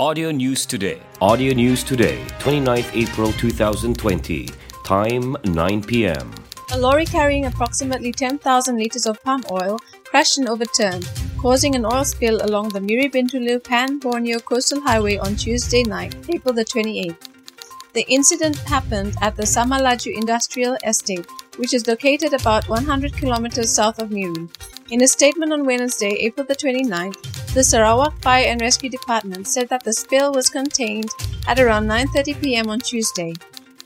Audio News Today. Audio News Today, 29th April 2020. Time 9 p.m. A lorry carrying approximately 10,000 liters of palm oil crashed and overturned, causing an oil spill along the Miri Bintulu Pan Borneo Coastal Highway on Tuesday night, April the 28th. The incident happened at the Samalaju Industrial Estate, which is located about 100 kilometers south of Miri. In a statement on Wednesday, April the 29th, the Sarawak Fire and Rescue Department said that the spill was contained at around 9:30 p.m. on Tuesday.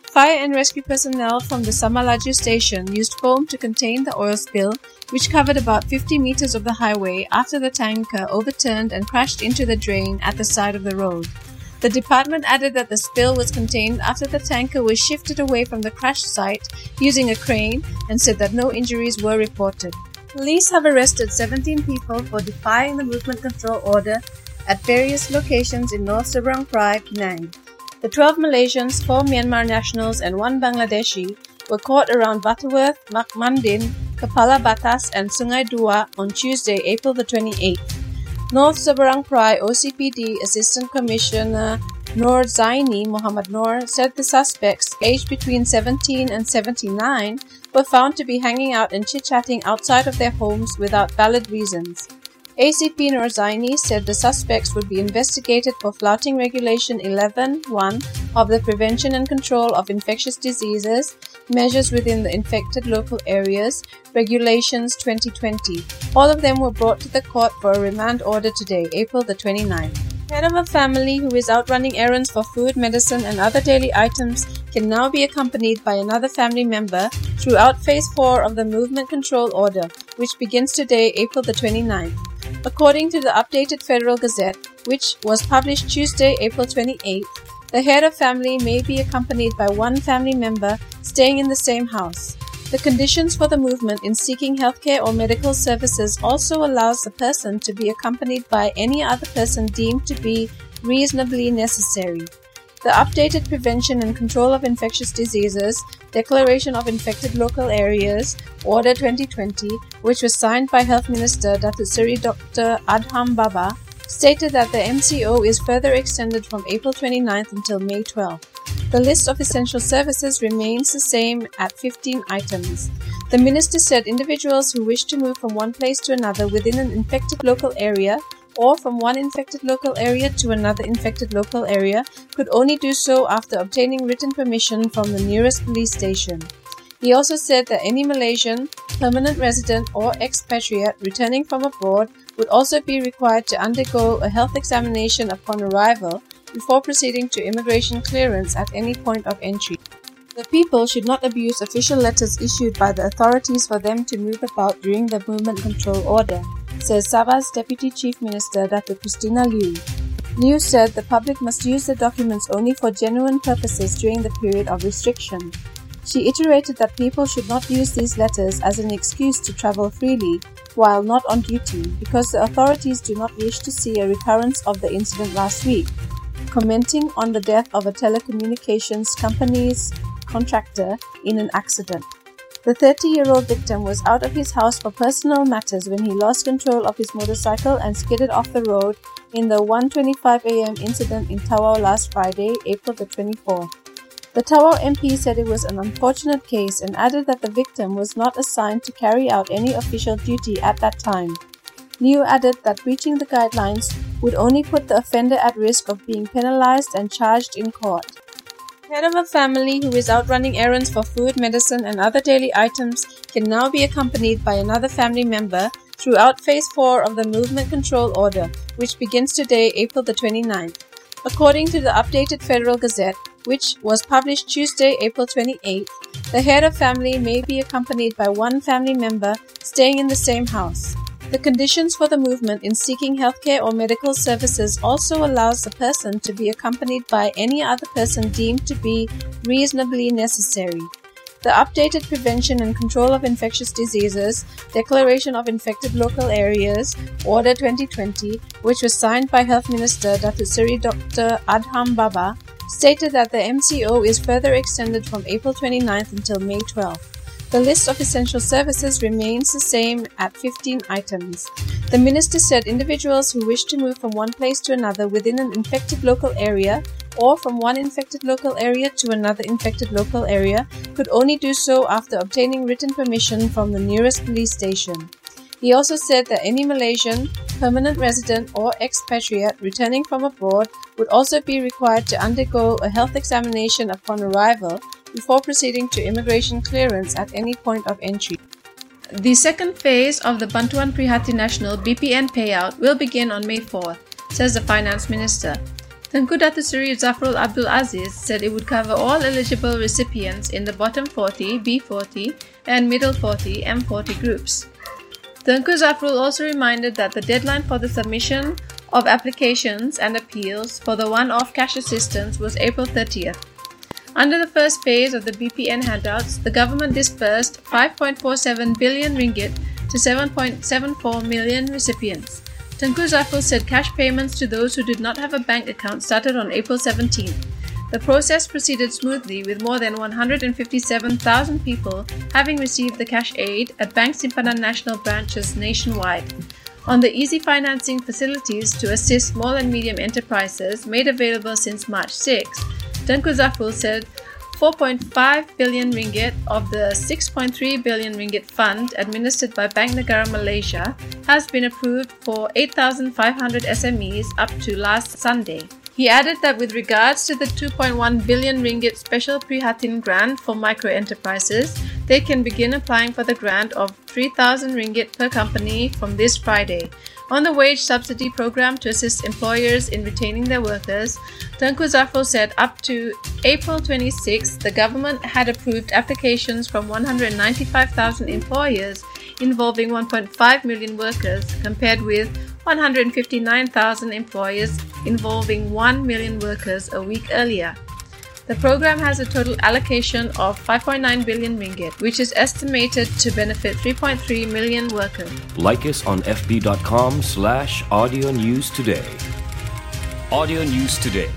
Fire and rescue personnel from the Samalaju station used foam to contain the oil spill, which covered about 50 meters of the highway after the tanker overturned and crashed into the drain at the side of the road. The department added that the spill was contained after the tanker was shifted away from the crash site using a crane and said that no injuries were reported. Police have arrested 17 people for defying the movement control order at various locations in North Seberang Perai, Penang. The 12 Malaysians, 4 Myanmar nationals, and 1 Bangladeshi were caught around Butterworth, Makmandin, Kepala Batas, and Sungai Dua on Tuesday, April the 28th. North Seberang Perai OCPD Assistant Commissioner Noor Zaini Muhammad Noor said the suspects, aged between 17 and 79, were found to be hanging out and chit-chatting outside of their homes without valid reasons. ACP Norzaini said the suspects would be investigated for flouting Regulation 11.1 of the Prevention and Control of Infectious Diseases, Measures within the Infected Local Areas, Regulations 2020. All of them were brought to the court for a remand order today, April the 29th. Head of a family who is out running errands for food, medicine, and other daily items can now be accompanied by another family member throughout Phase 4 of the Movement Control Order, which begins today, April the 29th. According to the updated Federal Gazette, which was published Tuesday, April 28th, the head of family may be accompanied by one family member staying in the same house. The conditions for the movement in seeking healthcare or medical services also allows the person to be accompanied by any other person deemed to be reasonably necessary. The updated Prevention and Control of Infectious Diseases Declaration of Infected Local Areas Order 2020, which was signed by Health Minister Datuk Seri Dr. Adham Baba, stated that the MCO is further extended from April 29th until May 12th. The list of essential services remains the same at 15 items. The minister said individuals who wish to move from one place to another within an infected local area or from one infected local area to another infected local area could only do so after obtaining written permission from the nearest police station. He also said that any Malaysian, permanent resident, or expatriate returning from abroad would also be required to undergo a health examination upon arrival before proceeding to immigration clearance at any point of entry. The people should not abuse official letters issued by the authorities for them to move about during the movement control order says Sabah's Deputy Chief Minister Dr. Christina Liew. Liew said the public must use the documents only for genuine purposes during the period of restriction. She iterated that people should not use these letters as an excuse to travel freely while not on duty because the authorities do not wish to see a recurrence of the incident last week, commenting on the death of a telecommunications company's contractor in an accident. The 30 year old victim was out of his house for personal matters when he lost control of his motorcycle and skidded off the road in the 1:25 a.m. incident in Tawau last Friday, April the 24th. The Tawau MP said it was an unfortunate case and added that the victim was not assigned to carry out any official duty at that time. Liew added that breaching the guidelines would only put the offender at risk of being penalized and charged in court. Head of a family who is out running errands for food, medicine, and other daily items can now be accompanied by another family member throughout Phase 4 of the Movement Control Order, which begins today, April the 29th. According to the updated Federal Gazette, which was published Tuesday, April 28th, the head of family may be accompanied by one family member staying in the same house. The conditions for the movement in seeking healthcare or medical services also allows the person to be accompanied by any other person deemed to be reasonably necessary. The updated Prevention and Control of Infectious Diseases Declaration of Infected Local Areas Order 2020, which was signed by Health Minister Datuk Seri Dr. Adham Baba, stated that the MCO is further extended from April 29th until May 12th. The list of essential services remains the same at 15 items. The minister said individuals who wish to move from one place to another within an infected local area or from one infected local area to another infected local area could only do so after obtaining written permission from the nearest police station. He also said that any Malaysian, permanent resident, or expatriate returning from abroad would also be required to undergo a health examination upon arrival before proceeding to immigration clearance at any point of entry. The second phase of the Bantuan Prihatin National BPN payout will begin on May 4th, says the Finance Minister. Tengku Datuseri Zafrul Abdul Aziz said it would cover all eligible recipients in the bottom 40, B40, and middle 40, M40 groups. Tengku Zafrul also reminded that the deadline for the submission of applications and appeals for the one-off cash assistance was April 30th. Under the first phase of the BPN handouts, the government disbursed 5.47 billion ringgit to 7.74 million recipients. Tengku Zafrul said cash payments to those who did not have a bank account started on April 17th. The process proceeded smoothly with more than 157,000 people having received the cash aid at Bank Simpanan Nasional branches nationwide. On the easy financing facilities to assist small and medium enterprises made available since March 6, Tengku Zafrul said 4.5 billion ringgit of the 6.3 billion ringgit fund administered by Bank Negara Malaysia has been approved for 8,500 SMEs up to last Sunday. He added that with regards to the 2.1 billion ringgit special Prihatin grant for micro enterprises, they can begin applying for the grant of 3,000 ringgit per company from this Friday. On the wage subsidy program to assist employers in retaining their workers, Tengku Zafrul said up to April 26, the government had approved applications from 195,000 employers involving 1.5 million workers, compared with 159,000 employers involving 1 million workers a week earlier. The program has a total allocation of 5.9 billion ringgit, which is estimated to benefit 3.3 million workers. Like us on fb.com slash audio news today. Audio News Today